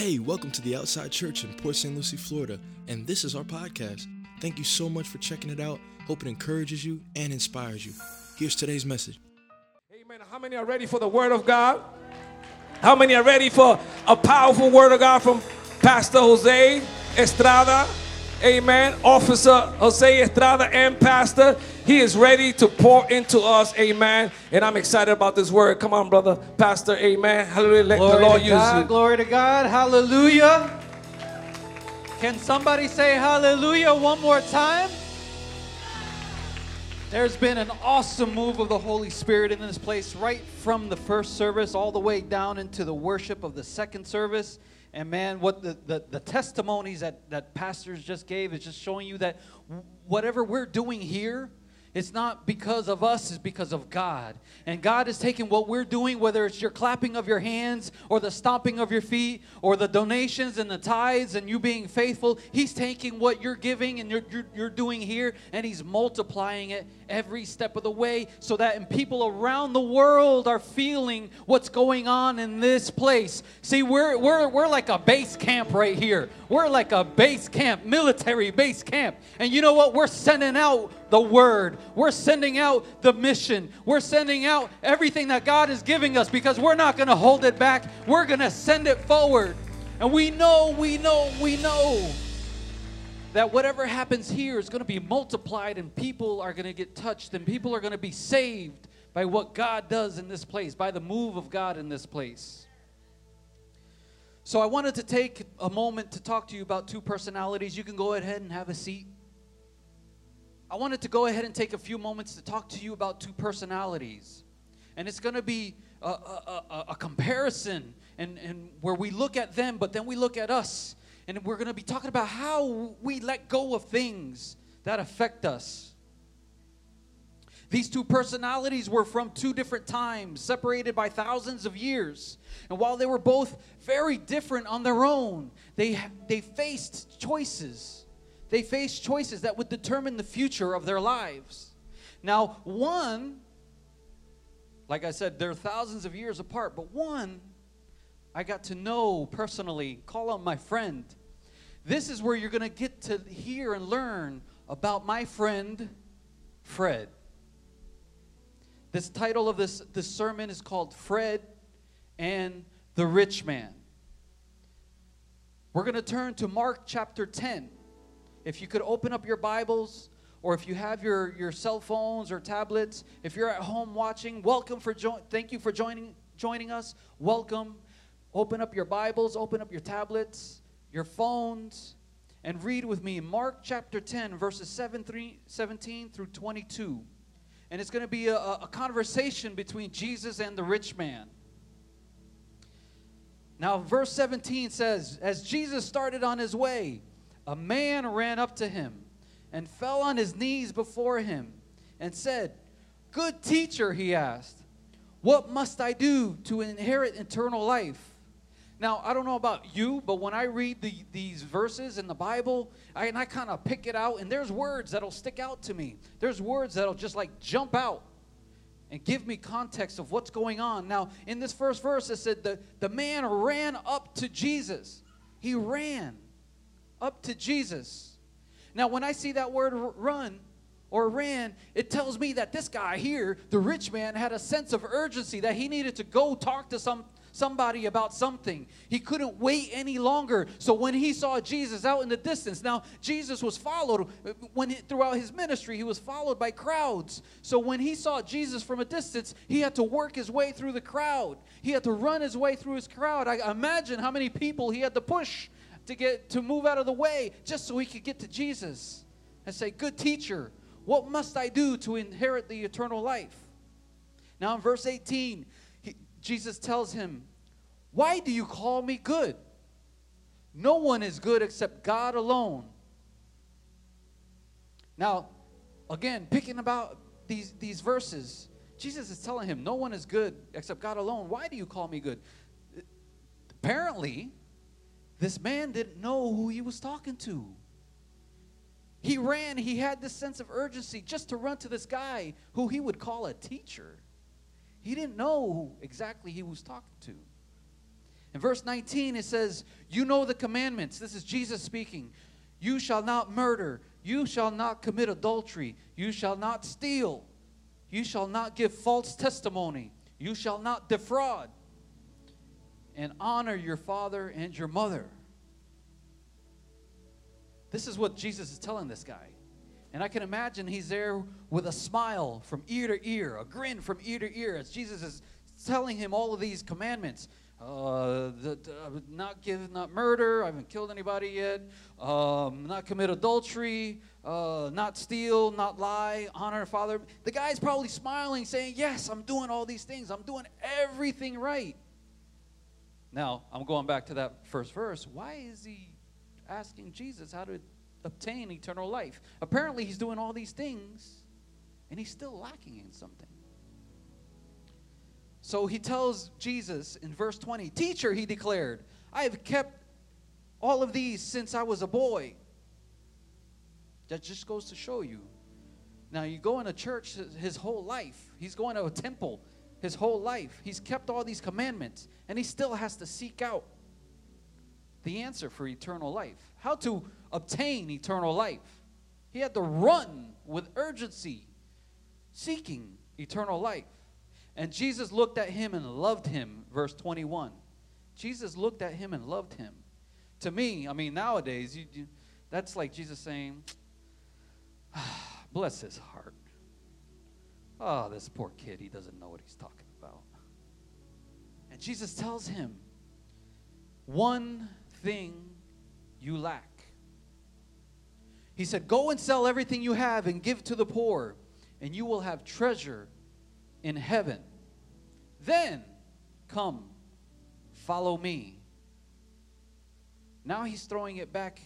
Hey, welcome to the Outside Church in Port St. Lucie, Florida, and this is our podcast. Thank you so much for checking it out. Hope it encourages you and inspires you. Here's today's message. Amen. How many are ready for the Word of God? How many are ready for a powerful Word of God from Pastor Jose Estrada? Amen. Officer Jose Estrada and Pastor. He is ready to pour into us. Amen. And I'm excited about this word. Come on, brother. Pastor. Amen. Hallelujah. Let Glory the Lord to use God, you. glory to God, hallelujah. Can somebody say hallelujah one more time? There's been an awesome move of the Holy Spirit in this place, right from the first service all the way down into the worship of the second service. And man, what the, the, the testimonies that, that pastors just gave is just showing you that whatever we're doing here, it's not because of us, it's because of God. And God is taking what we're doing, whether it's your clapping of your hands or the stomping of your feet or the donations and the tithes and you being faithful, He's taking what you're giving and you're, you're, you're doing here and He's multiplying it every step of the way so that people around the world are feeling what's going on in this place. See, we're, we're, we're like a base camp right here. We're like a base camp, military base camp. And you know what? We're sending out the word. We're sending out the mission. We're sending out everything that God is giving us because we're not going to hold it back. We're going to send it forward. And we know, we know, we know that whatever happens here is going to be multiplied and people are going to get touched and people are going to be saved by what God does in this place, by the move of God in this place. So I wanted to take a moment to talk to you about two personalities. You can go ahead and have a seat. I wanted to go ahead and take a few moments to talk to you about two personalities. And it's going to be a, a, a, a comparison and, and where we look at them, but then we look at us. And we're going to be talking about how we let go of things that affect us. These two personalities were from two different times, separated by thousands of years. And while they were both very different on their own, they, they faced choices. They faced choices that would determine the future of their lives. Now, one, like I said, they're thousands of years apart, but one I got to know personally, call on my friend. This is where you're going to get to hear and learn about my friend, Fred. This title of this, this sermon is called Fred and the Rich Man. We're going to turn to Mark chapter 10. If you could open up your Bibles, or if you have your, your cell phones or tablets, if you're at home watching, welcome for jo- thank you for joining joining us. Welcome. Open up your Bibles, open up your tablets, your phones, and read with me Mark chapter 10, verses 7, 3, 17 through 22. And it's going to be a, a conversation between Jesus and the rich man. Now, verse 17 says, As Jesus started on his way, a man ran up to him and fell on his knees before him and said, Good teacher, he asked, what must I do to inherit eternal life? Now, I don't know about you, but when I read the, these verses in the Bible, I, and I kind of pick it out, and there's words that'll stick out to me. There's words that'll just like jump out and give me context of what's going on. Now, in this first verse, it said the, the man ran up to Jesus. He ran up to Jesus. Now, when I see that word run, or ran, it tells me that this guy here, the rich man, had a sense of urgency that he needed to go talk to some somebody about something. He couldn't wait any longer. So when he saw Jesus out in the distance, now Jesus was followed when he, throughout his ministry, he was followed by crowds. So when he saw Jesus from a distance, he had to work his way through the crowd. He had to run his way through his crowd. I imagine how many people he had to push to get to move out of the way just so he could get to Jesus and say, "Good teacher, what must I do to inherit the eternal life? Now, in verse 18, he, Jesus tells him, Why do you call me good? No one is good except God alone. Now, again, picking about these, these verses, Jesus is telling him, No one is good except God alone. Why do you call me good? Apparently, this man didn't know who he was talking to. He ran, he had this sense of urgency just to run to this guy who he would call a teacher. He didn't know who exactly he was talking to. In verse 19, it says, You know the commandments. This is Jesus speaking. You shall not murder. You shall not commit adultery. You shall not steal. You shall not give false testimony. You shall not defraud. And honor your father and your mother. This is what Jesus is telling this guy. And I can imagine he's there with a smile from ear to ear, a grin from ear to ear, as Jesus is telling him all of these commandments. Uh, the, the, not give, not murder. I haven't killed anybody yet. Um, not commit adultery. Uh, not steal. Not lie. Honor father. The guy's probably smiling, saying, "Yes, I'm doing all these things. I'm doing everything right." Now I'm going back to that first verse. Why is he asking Jesus how to obtain eternal life? Apparently, he's doing all these things, and he's still lacking in something. So he tells Jesus in verse 20, Teacher, he declared, I have kept all of these since I was a boy. That just goes to show you. Now, you go in a church his whole life, he's going to a temple his whole life. He's kept all these commandments, and he still has to seek out the answer for eternal life. How to obtain eternal life. He had to run with urgency, seeking eternal life. And Jesus looked at him and loved him, verse 21. Jesus looked at him and loved him. To me, I mean, nowadays, you, you, that's like Jesus saying, ah, bless his heart. Oh, this poor kid, he doesn't know what he's talking about. And Jesus tells him, one thing you lack. He said, Go and sell everything you have and give to the poor, and you will have treasure in heaven. Then come, follow me. Now he's throwing it back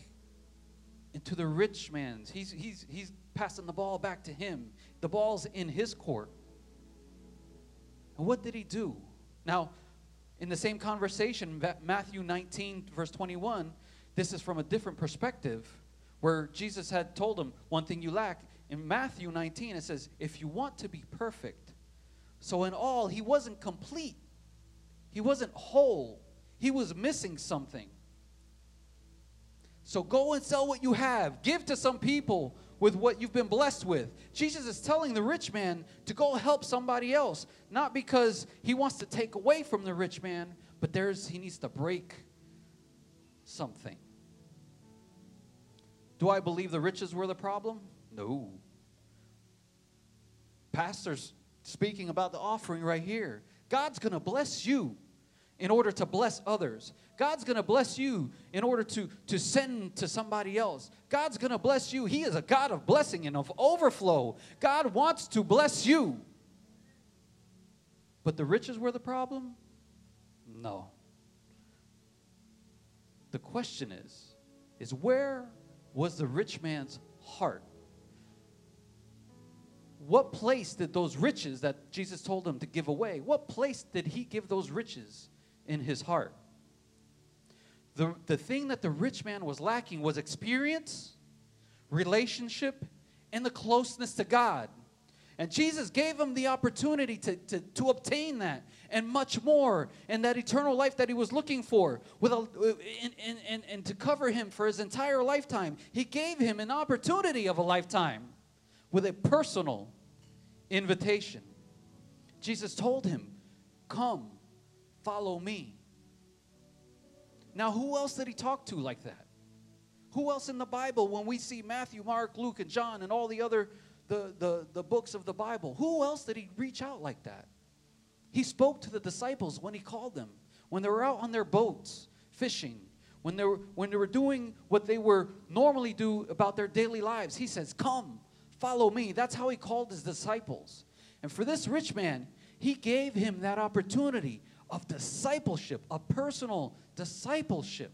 into the rich man's. He's, he's, he's passing the ball back to him. The ball's in his court. And what did he do? Now, in the same conversation, Matthew 19, verse 21, this is from a different perspective where Jesus had told him, One thing you lack. In Matthew 19, it says, If you want to be perfect, so, in all, he wasn't complete, he wasn't whole, he was missing something. So, go and sell what you have, give to some people with what you've been blessed with. Jesus is telling the rich man to go help somebody else, not because he wants to take away from the rich man, but there's he needs to break something. Do I believe the riches were the problem? No. Pastors speaking about the offering right here. God's going to bless you in order to bless others. God's going to bless you in order to, to send to somebody else. God's going to bless you. He is a God of blessing and of overflow. God wants to bless you. But the riches were the problem? No. The question is is where was the rich man's heart? what place did those riches that Jesus told him to give away, what place did he give those riches in his heart? The, the thing that the rich man was lacking was experience, relationship, and the closeness to God. And Jesus gave him the opportunity to, to, to obtain that and much more, and that eternal life that he was looking for, with a, and, and, and, and to cover him for his entire lifetime. He gave him an opportunity of a lifetime with a personal invitation. Jesus told him, Come, follow me. Now, who else did he talk to like that? Who else in the Bible, when we see Matthew, Mark, Luke, and John, and all the other the, the, the books of the Bible, who else did he reach out like that? He spoke to the disciples when he called them, when they were out on their boats fishing, when they were, when they were doing what they were normally do about their daily lives. He says, Come, Follow me. That's how he called his disciples. And for this rich man, he gave him that opportunity of discipleship, a personal discipleship.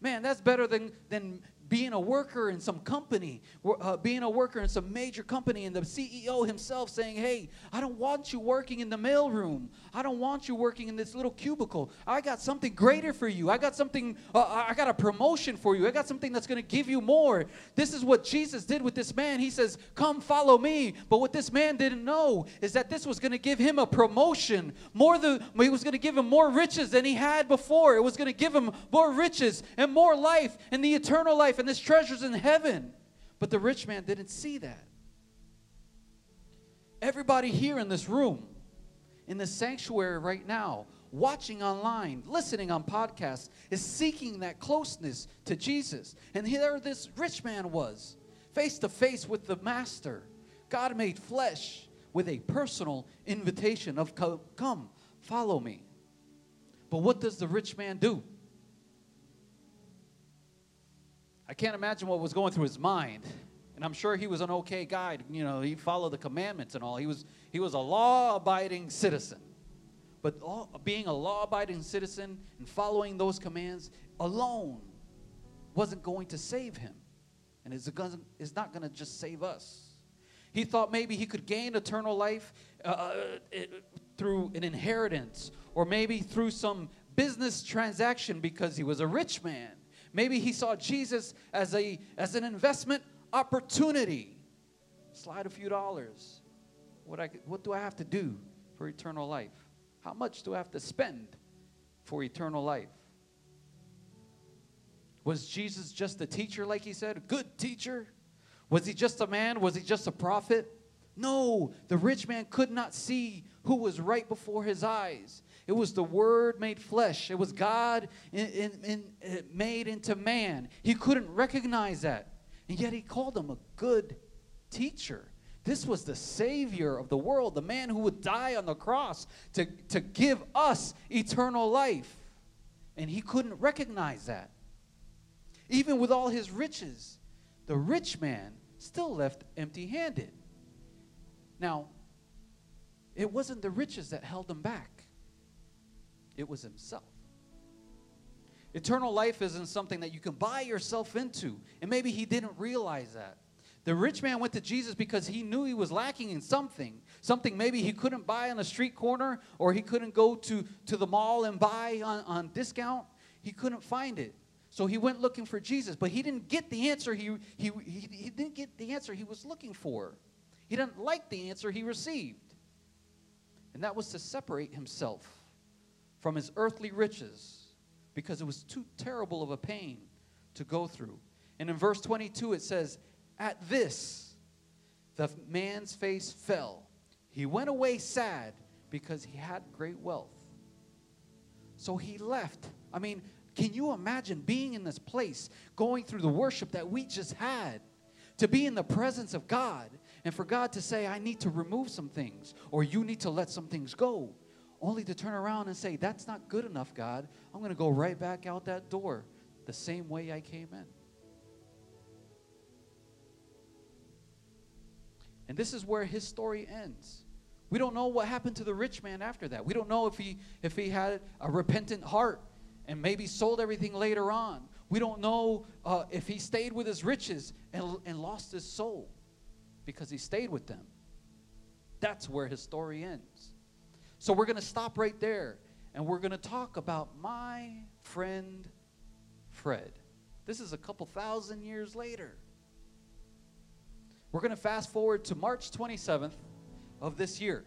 Man, that's better than, than being a worker in some company, uh, being a worker in some major company, and the CEO himself saying, Hey, I don't want you working in the mailroom. I don't want you working in this little cubicle. I got something greater for you. I got something, uh, I got a promotion for you. I got something that's going to give you more. This is what Jesus did with this man. He says, Come follow me. But what this man didn't know is that this was going to give him a promotion. More than, he was going to give him more riches than he had before. It was going to give him more riches and more life and the eternal life and this treasure's in heaven. But the rich man didn't see that. Everybody here in this room, in the sanctuary right now, watching online, listening on podcasts, is seeking that closeness to Jesus. And here this rich man was, face to face with the Master. God made flesh with a personal invitation of come, follow me. But what does the rich man do? I can't imagine what was going through his mind. And I'm sure he was an okay guy. You know, he followed the commandments and all. He was, he was a law abiding citizen. But all, being a law abiding citizen and following those commands alone wasn't going to save him. And it's, it's not going to just save us. He thought maybe he could gain eternal life uh, uh it, through an inheritance or maybe through some business transaction because he was a rich man. Maybe he saw Jesus as, a, as an investment opportunity. Slide a few dollars. What, I, what do I have to do for eternal life? How much do I have to spend for eternal life? Was Jesus just a teacher, like he said? A good teacher? Was he just a man? Was he just a prophet? No, the rich man could not see who was right before his eyes. It was the Word made flesh. It was God in, in, in, uh, made into man. He couldn't recognize that. And yet he called him a good teacher. This was the Savior of the world, the man who would die on the cross to, to give us eternal life. And he couldn't recognize that. Even with all his riches, the rich man still left empty handed. Now, it wasn't the riches that held him back it was himself. Eternal life isn't something that you can buy yourself into. And maybe he didn't realize that. The rich man went to Jesus because he knew he was lacking in something. Something maybe he couldn't buy on a street corner or he couldn't go to, to the mall and buy on, on discount. He couldn't find it. So he went looking for Jesus, but he didn't get the answer he, he, he, he didn't get the answer he was looking for. He didn't like the answer he received. And that was to separate himself from his earthly riches because it was too terrible of a pain to go through. And in verse 22, it says, At this, the man's face fell. He went away sad because he had great wealth. So he left. I mean, can you imagine being in this place, going through the worship that we just had, to be in the presence of God, and for God to say, I need to remove some things, or you need to let some things go? Only to turn around and say, That's not good enough, God. I'm going to go right back out that door the same way I came in. And this is where his story ends. We don't know what happened to the rich man after that. We don't know if he if he had a repentant heart and maybe sold everything later on. We don't know uh, if he stayed with his riches and, and lost his soul because he stayed with them. That's where his story ends. So we're going to stop right there and we're going to talk about my friend Fred. This is a couple thousand years later. We're going to fast forward to March 27th of this year.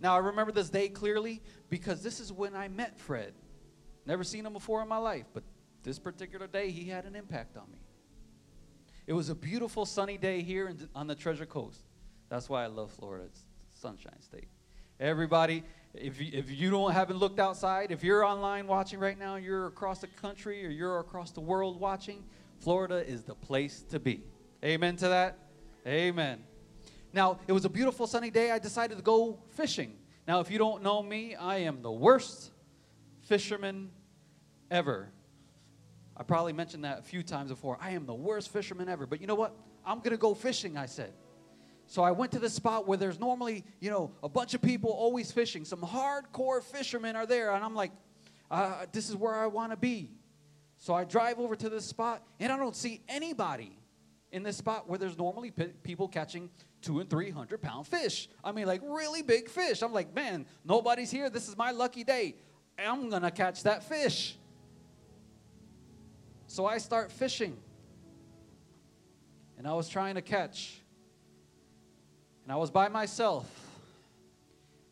Now, I remember this day clearly because this is when I met Fred. Never seen him before in my life, but this particular day, he had an impact on me. It was a beautiful sunny day here on the Treasure Coast. That's why I love Florida. It's Sunshine State. Everybody, if you, if you don't haven't looked outside, if you're online watching right now, you're across the country or you're across the world watching, Florida is the place to be. Amen to that? Amen. Now, it was a beautiful sunny day. I decided to go fishing. Now, if you don't know me, I am the worst fisherman ever. I probably mentioned that a few times before. I am the worst fisherman ever. But you know what? I'm going to go fishing, I said. So I went to the spot where there's normally, you know, a bunch of people always fishing. Some hardcore fishermen are there. And I'm like, uh, this is where I want to be. So I drive over to this spot and I don't see anybody in this spot where there's normally pe- people catching two and three hundred pound fish. I mean, like really big fish. I'm like, man, nobody's here. This is my lucky day. I'm gonna catch that fish. So I start fishing. And I was trying to catch. And I was by myself.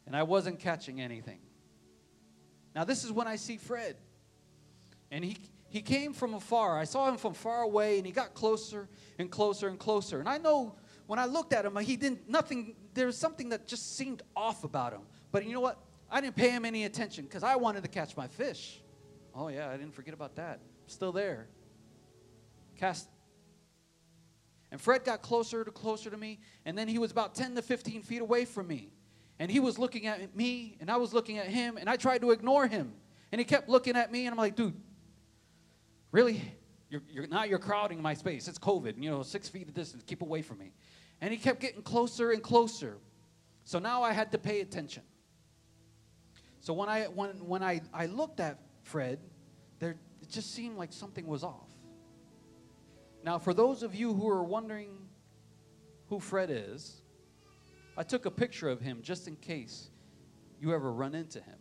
And I wasn't catching anything. Now, this is when I see Fred. And he, he came from afar. I saw him from far away, and he got closer and closer and closer. And I know when I looked at him, he didn't, nothing, there was something that just seemed off about him. But you know what? I didn't pay him any attention because I wanted to catch my fish. Oh, yeah, I didn't forget about that. Still there. Cast. And Fred got closer to closer to me, and then he was about 10 to 15 feet away from me. And he was looking at me, and I was looking at him, and I tried to ignore him. And he kept looking at me, and I'm like, dude, really? You're, you're, now you're crowding my space. It's COVID, you know, six feet of distance. Keep away from me. And he kept getting closer and closer. So now I had to pay attention. So when I when when I, I looked at Fred, there it just seemed like something was off. Now, for those of you who are wondering who Fred is, I took a picture of him just in case you ever run into him.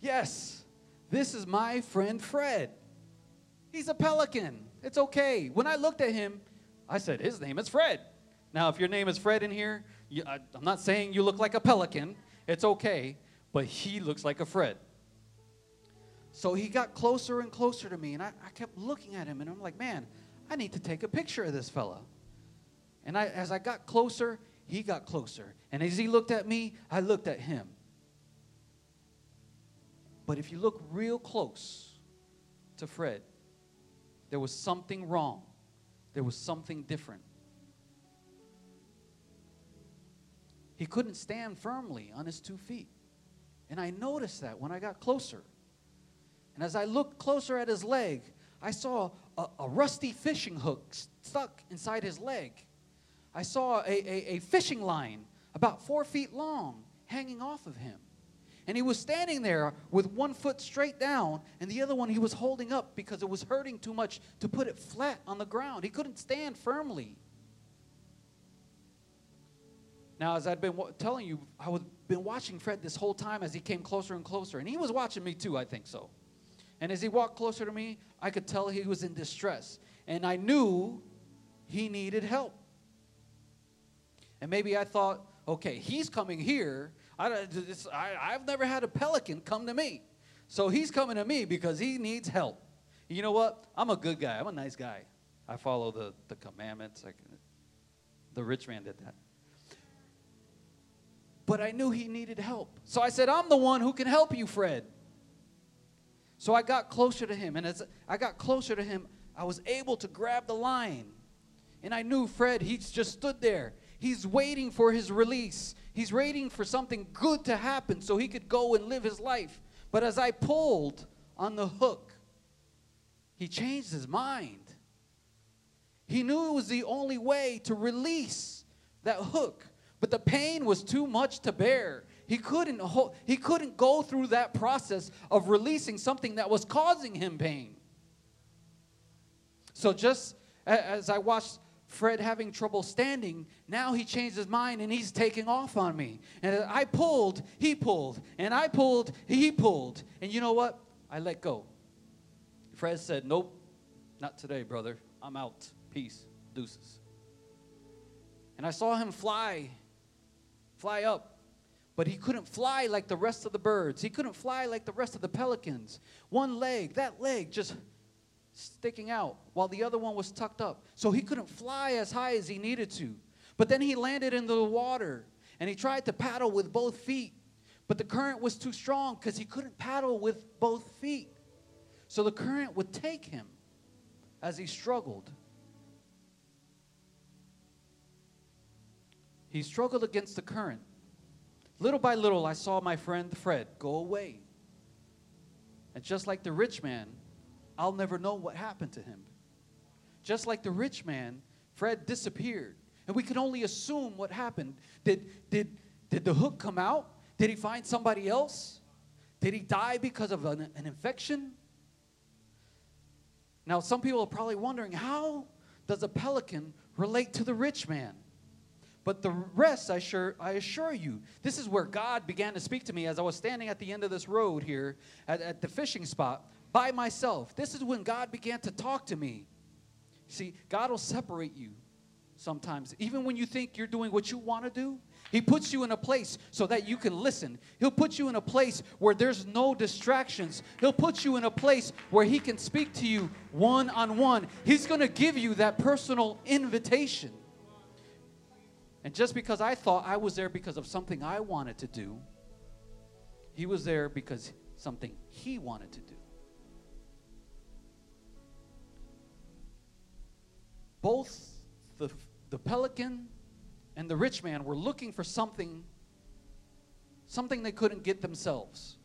Yes, this is my friend Fred. He's a pelican. It's okay. When I looked at him, I said, His name is Fred. Now, if your name is Fred in here, you, I, I'm not saying you look like a pelican. It's okay, but he looks like a Fred. So he got closer and closer to me, and I, I kept looking at him, and I'm like, man, I need to take a picture of this fella. And I, as I got closer, he got closer. And as he looked at me, I looked at him. But if you look real close to Fred, there was something wrong. There was something different. He couldn't stand firmly on his two feet. And I noticed that when I got closer. And as I looked closer at his leg, I saw a, a rusty fishing hook stuck inside his leg. I saw a, a, a fishing line about four feet long hanging off of him. And he was standing there with one foot straight down, and the other one he was holding up because it was hurting too much to put it flat on the ground. He couldn't stand firmly. Now, as I've been telling you, I was been watching Fred this whole time as he came closer and closer, and he was watching me too, I think so. And as he walked closer to me, I could tell he was in distress, and I knew he needed help. And maybe I thought, okay, he's coming here. I, I've never had a pelican come to me. So he's coming to me because he needs help. You know what? I'm a good guy. I'm a nice guy. I follow the, the commandments. I the rich man did that. But I knew he needed help. So I said, I'm the one who can help you, Fred. So I got closer to him. And as I got closer to him, I was able to grab the line. And I knew Fred, he just stood there. He's waiting for his release. He's waiting for something good to happen so he could go and live his life. But as I pulled on the hook, he changed his mind. He knew it was the only way to release that hook, but the pain was too much to bear. He couldn't, ho- he couldn't go through that process of releasing something that was causing him pain. So, just as I watched Fred having trouble standing, now he changed his mind and he's taking off on me. And I pulled, he pulled, and I pulled, he pulled. And you know what? I let go. Fred said, Nope, not today, brother. I'm out. Peace. Deuces. And I saw him fly, fly up. But he couldn't fly like the rest of the birds. He couldn't fly like the rest of the pelicans. One leg, that leg just sticking out while the other one was tucked up. So he couldn't fly as high as he needed to. But then he landed into the water and he tried to paddle with both feet. But the current was too strong because he couldn't paddle with both feet. So the current would take him as he struggled. He struggled against the current. Little by little, I saw my friend Fred go away. And just like the rich man, I'll never know what happened to him. Just like the rich man, Fred disappeared. And we can only assume what happened. Did, did, did the hook come out? Did he find somebody else? Did he die because of an, an infection? Now, some people are probably wondering how does a pelican relate to the rich man? But the rest, I, sure, I assure you, this is where God began to speak to me as I was standing at the end of this road here at, at the fishing spot by myself. This is when God began to talk to me. See, God will separate you sometimes. Even when you think you're doing what you want to do, He puts you in a place so that you can listen. He'll put you in a place where there's no distractions. He'll put you in a place where He can speak to you one on one. He's going to give you that personal invitation. And just because I thought I was there because of something I wanted to do, He was there because something He wanted to do. Both the the pelican and the rich man were looking for something something they couldn't get themselves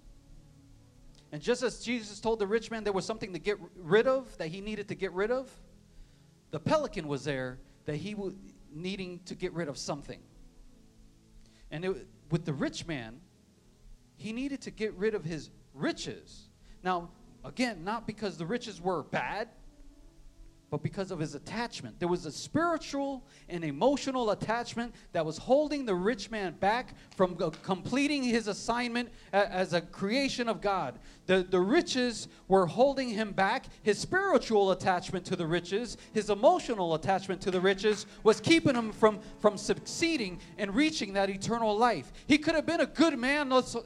and just as jesus told the rich man there was something to get rid of that he needed to get rid of the pelican was there that he was needing to get rid of something. And it, with the rich man he needed to get rid of his riches. Now again not because the riches were bad but because of his attachment. There was a spiritual and emotional attachment that was holding the rich man back from completing his assignment as a creation of God. The, the riches were holding him back. His spiritual attachment to the riches, his emotional attachment to the riches, was keeping him from, from succeeding and reaching that eternal life. He could have been a good man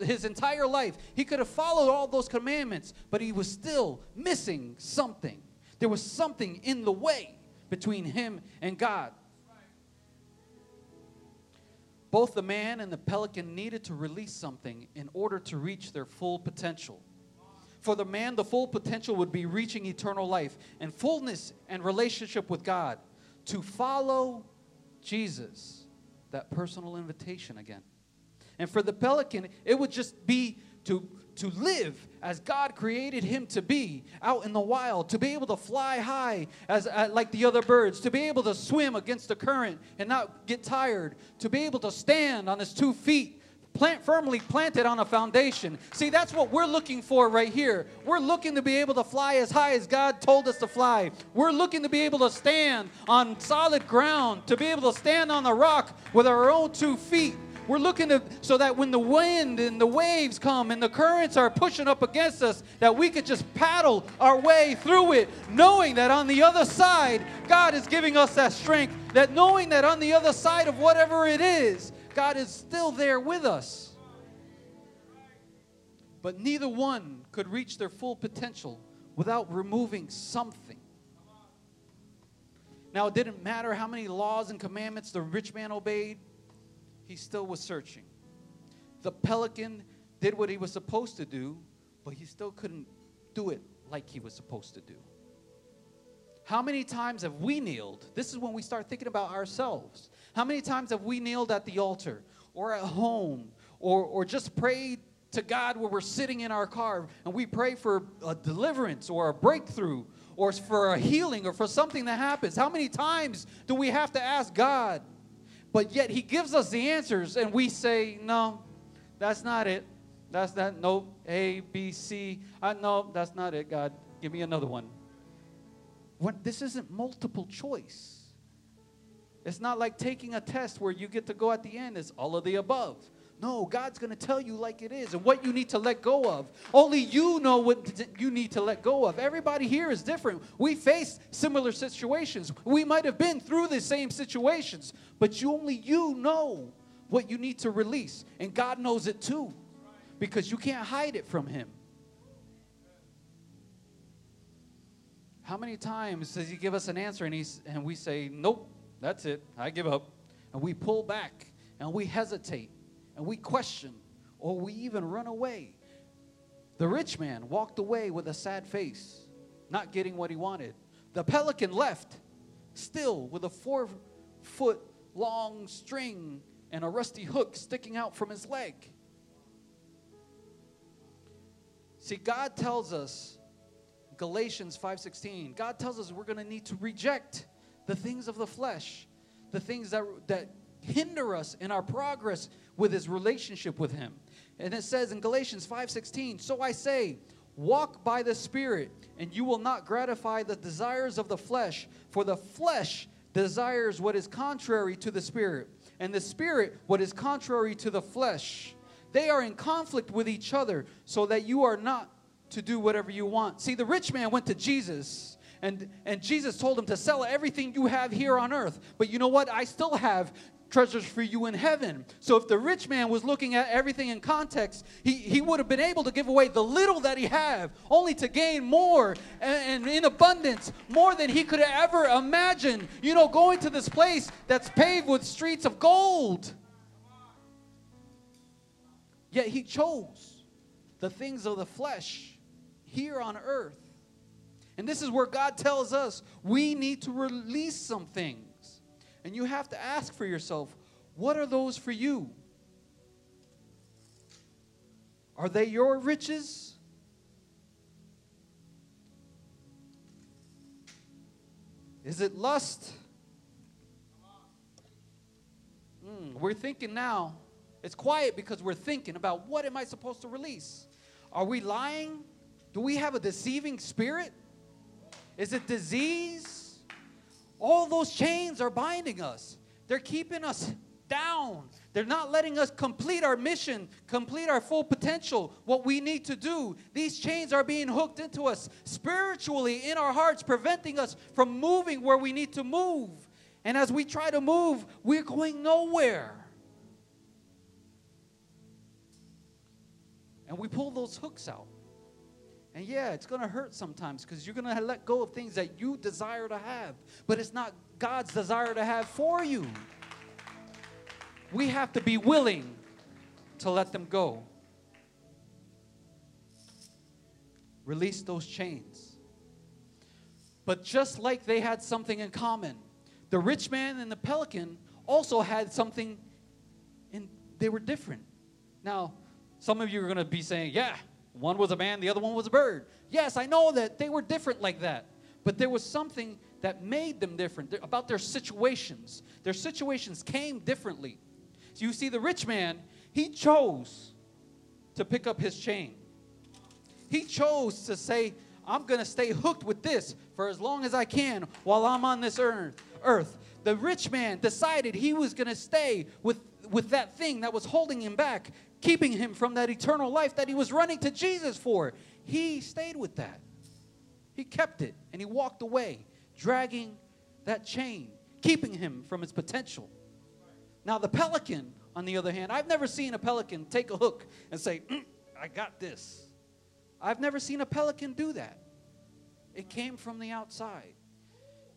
his entire life, he could have followed all those commandments, but he was still missing something. There was something in the way between him and God. Both the man and the pelican needed to release something in order to reach their full potential. For the man, the full potential would be reaching eternal life and fullness and relationship with God. To follow Jesus, that personal invitation again. And for the pelican, it would just be to to live as God created him to be out in the wild, to be able to fly high as uh, like the other birds, to be able to swim against the current and not get tired, to be able to stand on his two feet. Plant firmly planted on a foundation. See, that's what we're looking for right here. We're looking to be able to fly as high as God told us to fly. We're looking to be able to stand on solid ground, to be able to stand on the rock with our own two feet we're looking to, so that when the wind and the waves come and the currents are pushing up against us, that we could just paddle our way through it, knowing that on the other side, God is giving us that strength, that knowing that on the other side of whatever it is, God is still there with us. But neither one could reach their full potential without removing something. Now, it didn't matter how many laws and commandments the rich man obeyed he still was searching. The pelican did what he was supposed to do, but he still couldn't do it like he was supposed to do. How many times have we kneeled? This is when we start thinking about ourselves. How many times have we kneeled at the altar or at home or, or just prayed to God where we're sitting in our car and we pray for a deliverance or a breakthrough or for a healing or for something that happens? How many times do we have to ask God, but yet he gives us the answers and we say, no, that's not it. That's that. Nope. A, B, C. Uh, no, that's not it, God. Give me another one. When, this isn't multiple choice. It's not like taking a test where you get to go at the end. It's all of the above. No, God's going to tell you like it is and what you need to let go of. Only you know what you need to let go of. Everybody here is different. We face similar situations. We might have been through the same situations, but you only you know what you need to release. And God knows it too because you can't hide it from him. How many times does he give us an answer and, he's, and we say, Nope, that's it, I give up. And we pull back and we hesitate and we question or we even run away. The rich man walked away with a sad face, not getting what he wanted. The pelican left, still with a four foot long string and a rusty hook sticking out from his leg. See, God tells us, Galatians 5:16, God tells us we're going to need to reject the things of the flesh, the things that, that hinder us in our progress with his relationship with him. And it says in Galatians 5:16, "So I say, walk by the Spirit, and you will not gratify the desires of the flesh, for the flesh desires what is contrary to the Spirit, and the Spirit what is contrary to the flesh. They are in conflict with each other, so that you are not to do whatever you want." See, the rich man went to Jesus and, and Jesus told him to sell everything you have here on earth. But you know what? I still have treasures for you in heaven. So if the rich man was looking at everything in context, he, he would have been able to give away the little that he have, only to gain more and, and in abundance, more than he could ever imagine. You know, going to this place that's paved with streets of gold. Yet he chose the things of the flesh here on earth. And this is where God tells us we need to release some things. And you have to ask for yourself, what are those for you? Are they your riches? Is it lust? Mm, we're thinking now. It's quiet because we're thinking about what am I supposed to release? Are we lying? Do we have a deceiving spirit? Is it disease? All those chains are binding us. They're keeping us down. They're not letting us complete our mission, complete our full potential, what we need to do. These chains are being hooked into us spiritually in our hearts, preventing us from moving where we need to move. And as we try to move, we're going nowhere. And we pull those hooks out. And yeah, it's going to hurt sometimes because you're going to let go of things that you desire to have, but it's not God's desire to have for you. We have to be willing to let them go. Release those chains. But just like they had something in common, the rich man and the pelican also had something and they were different. Now, some of you are going to be saying, "Yeah, one was a man, the other one was a bird. Yes, I know that they were different like that. But there was something that made them different about their situations. Their situations came differently. So you see, the rich man, he chose to pick up his chain. He chose to say, I'm going to stay hooked with this for as long as I can while I'm on this earth. The rich man decided he was going to stay with, with that thing that was holding him back keeping him from that eternal life that he was running to Jesus for. He stayed with that. He kept it and he walked away, dragging that chain, keeping him from his potential. Now, the pelican, on the other hand, I've never seen a pelican take a hook and say, mm, I got this. I've never seen a pelican do that. It came from the outside.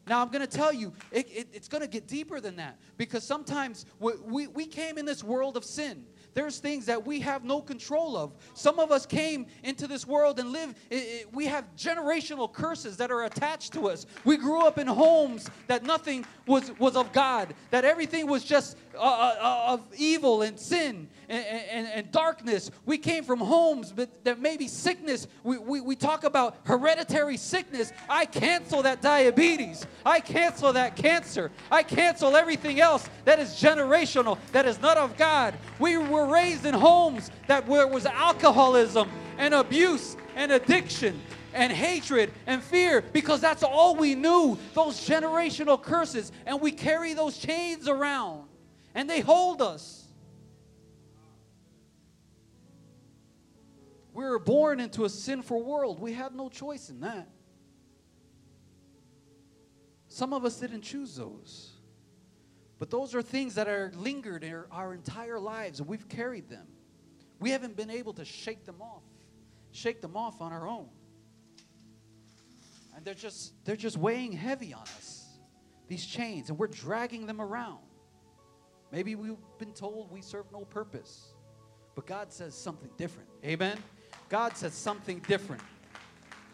Now, I'm going to tell you, it, it, it's going to get deeper than that because sometimes we, we, we came in this world of sin. There's things that we have no control of. Some of us came into this world and live, it, it, we have generational curses that are attached to us. We grew up in homes that nothing was, was of God, that everything was just Uh, uh, uh, of evil and sin and, and, and, darkness. We came from homes but that maybe sickness. We, we, we talk about hereditary sickness. I cancel that diabetes. I cancel that cancer. I cancel everything else that is generational, that is not of God. We were were raised in homes that where was alcoholism and abuse and addiction and hatred and fear because that's all we knew those generational curses and we carry those chains around and they hold us we were born into a sinful world we had no choice in that some of us didn't choose those but those are things that are lingered in our entire lives, and we've carried them. We haven't been able to shake them off, shake them off on our own. And they're just they're just weighing heavy on us, these chains, and we're dragging them around. Maybe we've been told we serve no purpose, but God says something different. Amen. God says something different.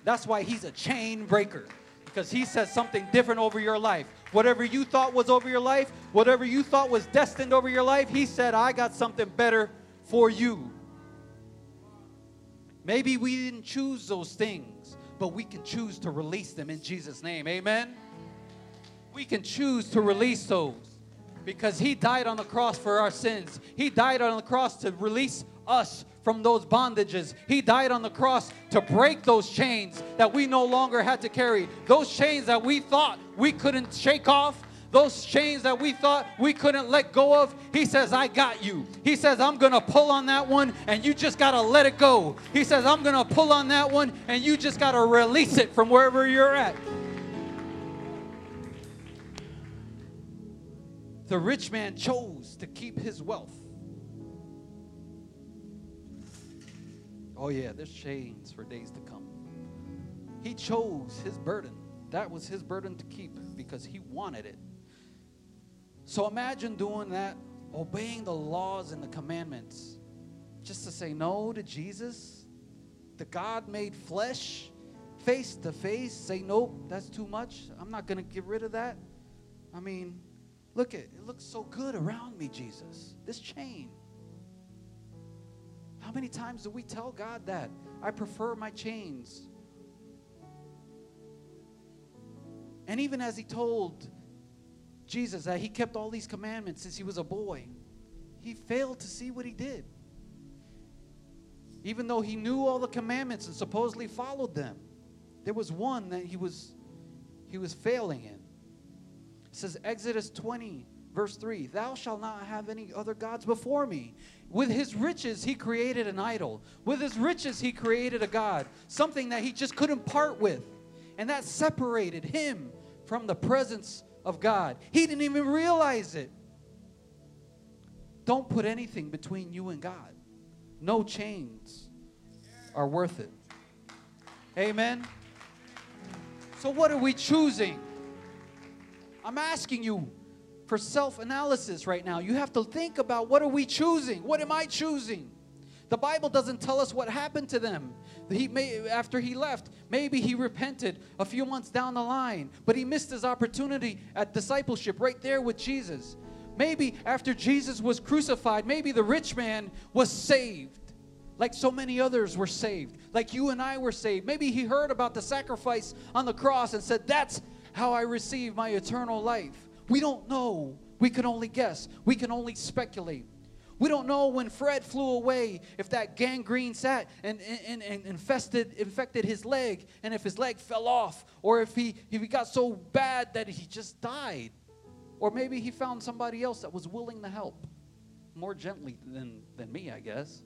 That's why He's a chain breaker because He says something different over your life. Whatever you thought was over your life, whatever you thought was destined over your life, He said, I got something better for you. Maybe we didn't choose those things, but we can choose to release them in Jesus' name. Amen. We can choose to release those. Because he died on the cross for our sins. He died on the cross to release us from those bondages. He died on the cross to break those chains that we no longer had to carry. Those chains that we thought we couldn't shake off. Those chains that we thought we couldn't let go of, he says, I got you. He says, I'm going to pull on that one and you just got to let it go. He says, I'm going to pull on that one and you just got to release it from wherever you're at. The rich man chose to keep his wealth. Oh, yeah, there's chains for days to come. He chose his burden. That was his burden to keep because he wanted it. So imagine doing that, obeying the laws and the commandments, just to say no to Jesus, the God made flesh, face to face, say, nope, that's too much. I'm not going to get rid of that. I mean, look at it looks so good around me, Jesus. This chain. How many times do we tell God that? I prefer my chains. And even as he told Jesus that he kept all these commandments since he was a boy, he failed to see what he did. Even though he knew all the commandments and supposedly followed them, there was one that he was he was failing in. It says Exodus 20 verse 3, "Thou shalt not have any other gods before me." With his riches he created an idol. With his riches he created a god, something that he just couldn't part with. And that separated him from the presence of God. He didn't even realize it. Don't put anything between you and God. No chains are worth it. Amen. So, what are we choosing? I'm asking you for self analysis right now. You have to think about what are we choosing? What am I choosing? The Bible doesn't tell us what happened to them. He may, after he left, maybe he repented a few months down the line, but he missed his opportunity at discipleship right there with Jesus. Maybe after Jesus was crucified, maybe the rich man was saved, like so many others were saved, like you and I were saved. Maybe he heard about the sacrifice on the cross and said, That's how I receive my eternal life. We don't know. We can only guess, we can only speculate. We don't know when Fred flew away if that gangrene sat and, and, and infested, infected his leg and if his leg fell off or if he, if he got so bad that he just died. Or maybe he found somebody else that was willing to help more gently than, than me, I guess.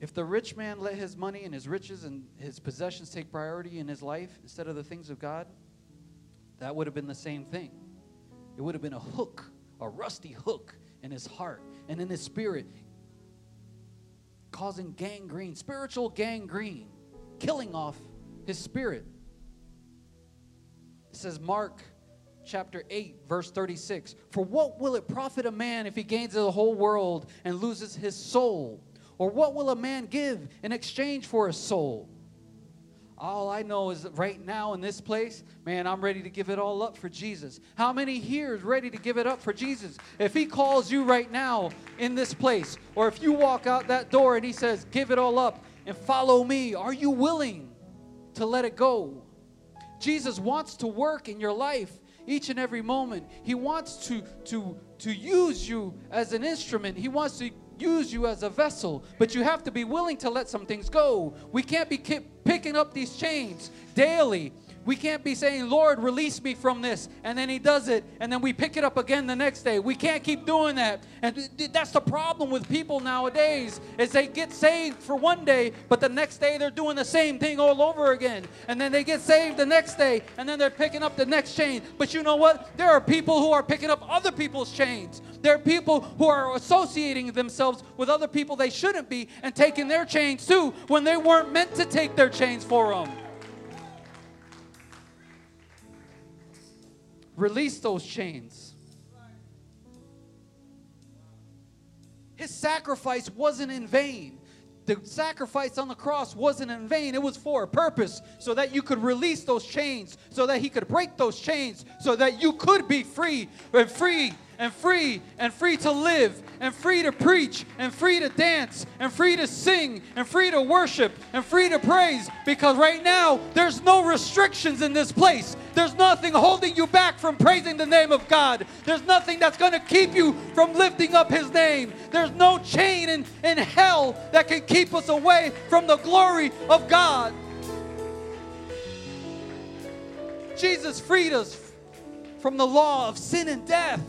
If the rich man let his money and his riches and his possessions take priority in his life instead of the things of God, that would have been the same thing. It would have been a hook, a rusty hook in his heart and in his spirit, causing gangrene, spiritual gangrene, killing off his spirit. It says, Mark chapter 8, verse 36 For what will it profit a man if he gains the whole world and loses his soul? Or what will a man give in exchange for a soul? All I know is that right now in this place, man, I'm ready to give it all up for Jesus. How many here is ready to give it up for Jesus? If He calls you right now in this place, or if you walk out that door and He says, give it all up and follow me, are you willing to let it go? Jesus wants to work in your life each and every moment. He wants to, to, to use you as an instrument. He wants to use you as a vessel, but you have to be willing to let some things go. We can't be picking up these chains daily we can't be saying, Lord, release me from this. And then He does it. And then we pick it up again the next day. We can't keep doing that. And that's the problem with people nowadays is they get saved for one day, but the next day they're doing the same thing all over again. And then they get saved the next day, and then they're picking up the next chain. But you know what? There are people who are picking up other people's chains. There are people who are associating themselves with other people they shouldn't be and taking their chains too when they weren't meant to take their chains for them. Release those chains. His sacrifice wasn't in vain. The sacrifice on the cross wasn't in vain. It was for a purpose so that you could release those chains, so that he could break those chains, so that you could be free and free and free and free to live and free to preach and free to dance and free to sing and free to worship and free to praise because right now there's no restrictions in this place. There's nothing holding you back from praising the name of God. There's nothing that's going to keep you from lifting up His name. There's no chain in, in hell that can keep us away from the glory of God. Jesus freed us from the law of sin and death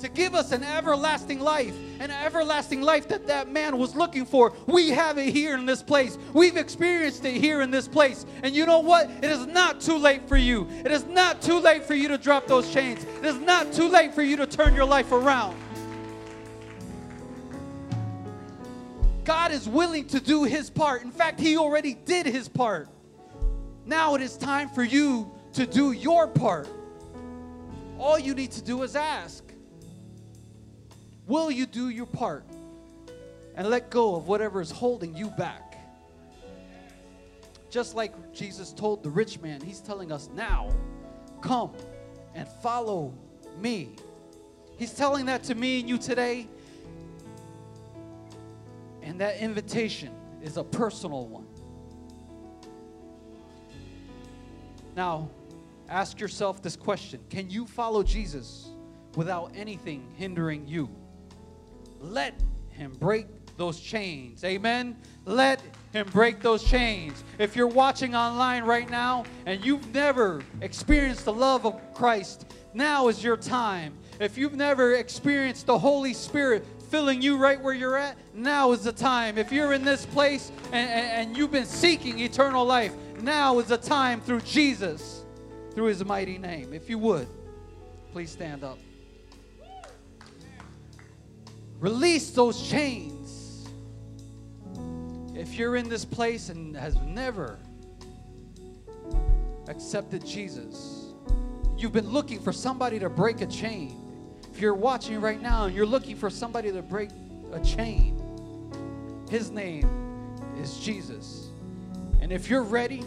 to give us an everlasting life, an everlasting life that that man was looking for. We have it here in this place. We've experienced it here in this place. And you know what? It is not too late for you. It is not too late for you to drop those chains. It is not too late for you to turn your life around. God is willing to do his part. In fact, he already did his part. Now it is time for you to do your part. All you need to do is ask. Will you do your part and let go of whatever is holding you back? Just like Jesus told the rich man, he's telling us now, come and follow me. He's telling that to me and you today. And that invitation is a personal one. Now, ask yourself this question Can you follow Jesus without anything hindering you? Let him break those chains. Amen. Let him break those chains. If you're watching online right now and you've never experienced the love of Christ, now is your time. If you've never experienced the Holy Spirit filling you right where you're at, now is the time. If you're in this place and, and, and you've been seeking eternal life, now is the time through Jesus, through his mighty name. If you would, please stand up. Release those chains. If you're in this place and has never accepted Jesus, you've been looking for somebody to break a chain. If you're watching right now and you're looking for somebody to break a chain, his name is Jesus. And if you're ready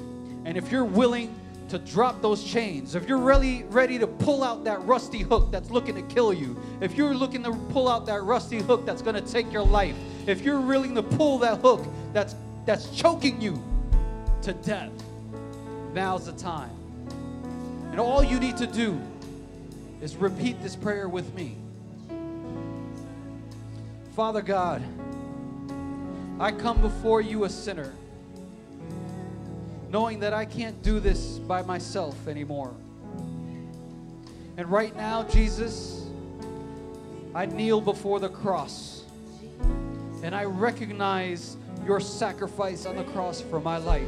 and if you're willing to drop those chains, if you're really ready to pull out that rusty hook that's looking to kill you, if you're looking to pull out that rusty hook that's going to take your life, if you're willing to pull that hook that's that's choking you to death, now's the time. And all you need to do is repeat this prayer with me. Father God, I come before you a sinner knowing that I can't do this by myself anymore. And right now, Jesus, I kneel before the cross and I recognize your sacrifice on the cross for my life.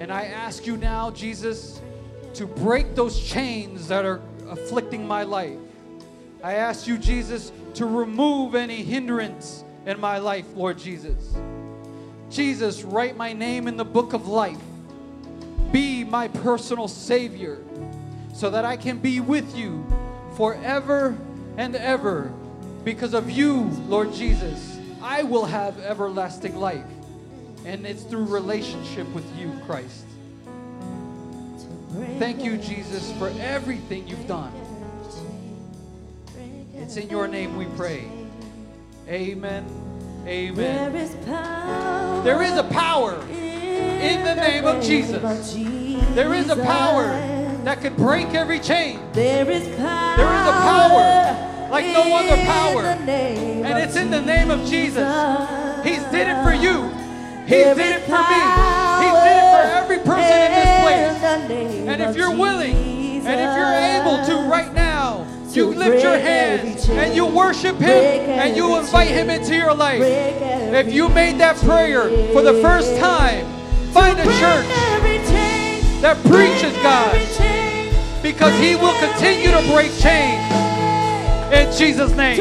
And I ask you now, Jesus, to break those chains that are afflicting my life. I ask you, Jesus, to remove any hindrance in my life, Lord Jesus. Jesus, write my name in the book of life. Be my personal Savior so that I can be with you forever and ever. Because of you, Lord Jesus, I will have everlasting life. And it's through relationship with you, Christ. Thank you, Jesus, for everything you've done. It's in your name we pray. Amen. Amen. There is power. There is a power in the name of Jesus. There is a power that could break every chain. There is power. There is a power like no other power. And it's in the name of Jesus. He's did it for you. He There did it for me. He did it for every person in this place. And if you're willing, and if you're able to right now, you lift your hands and you worship Him and you invite Him into your life. If you made that prayer for the first time, find a church that preaches God because He will continue to break chains in Jesus' name.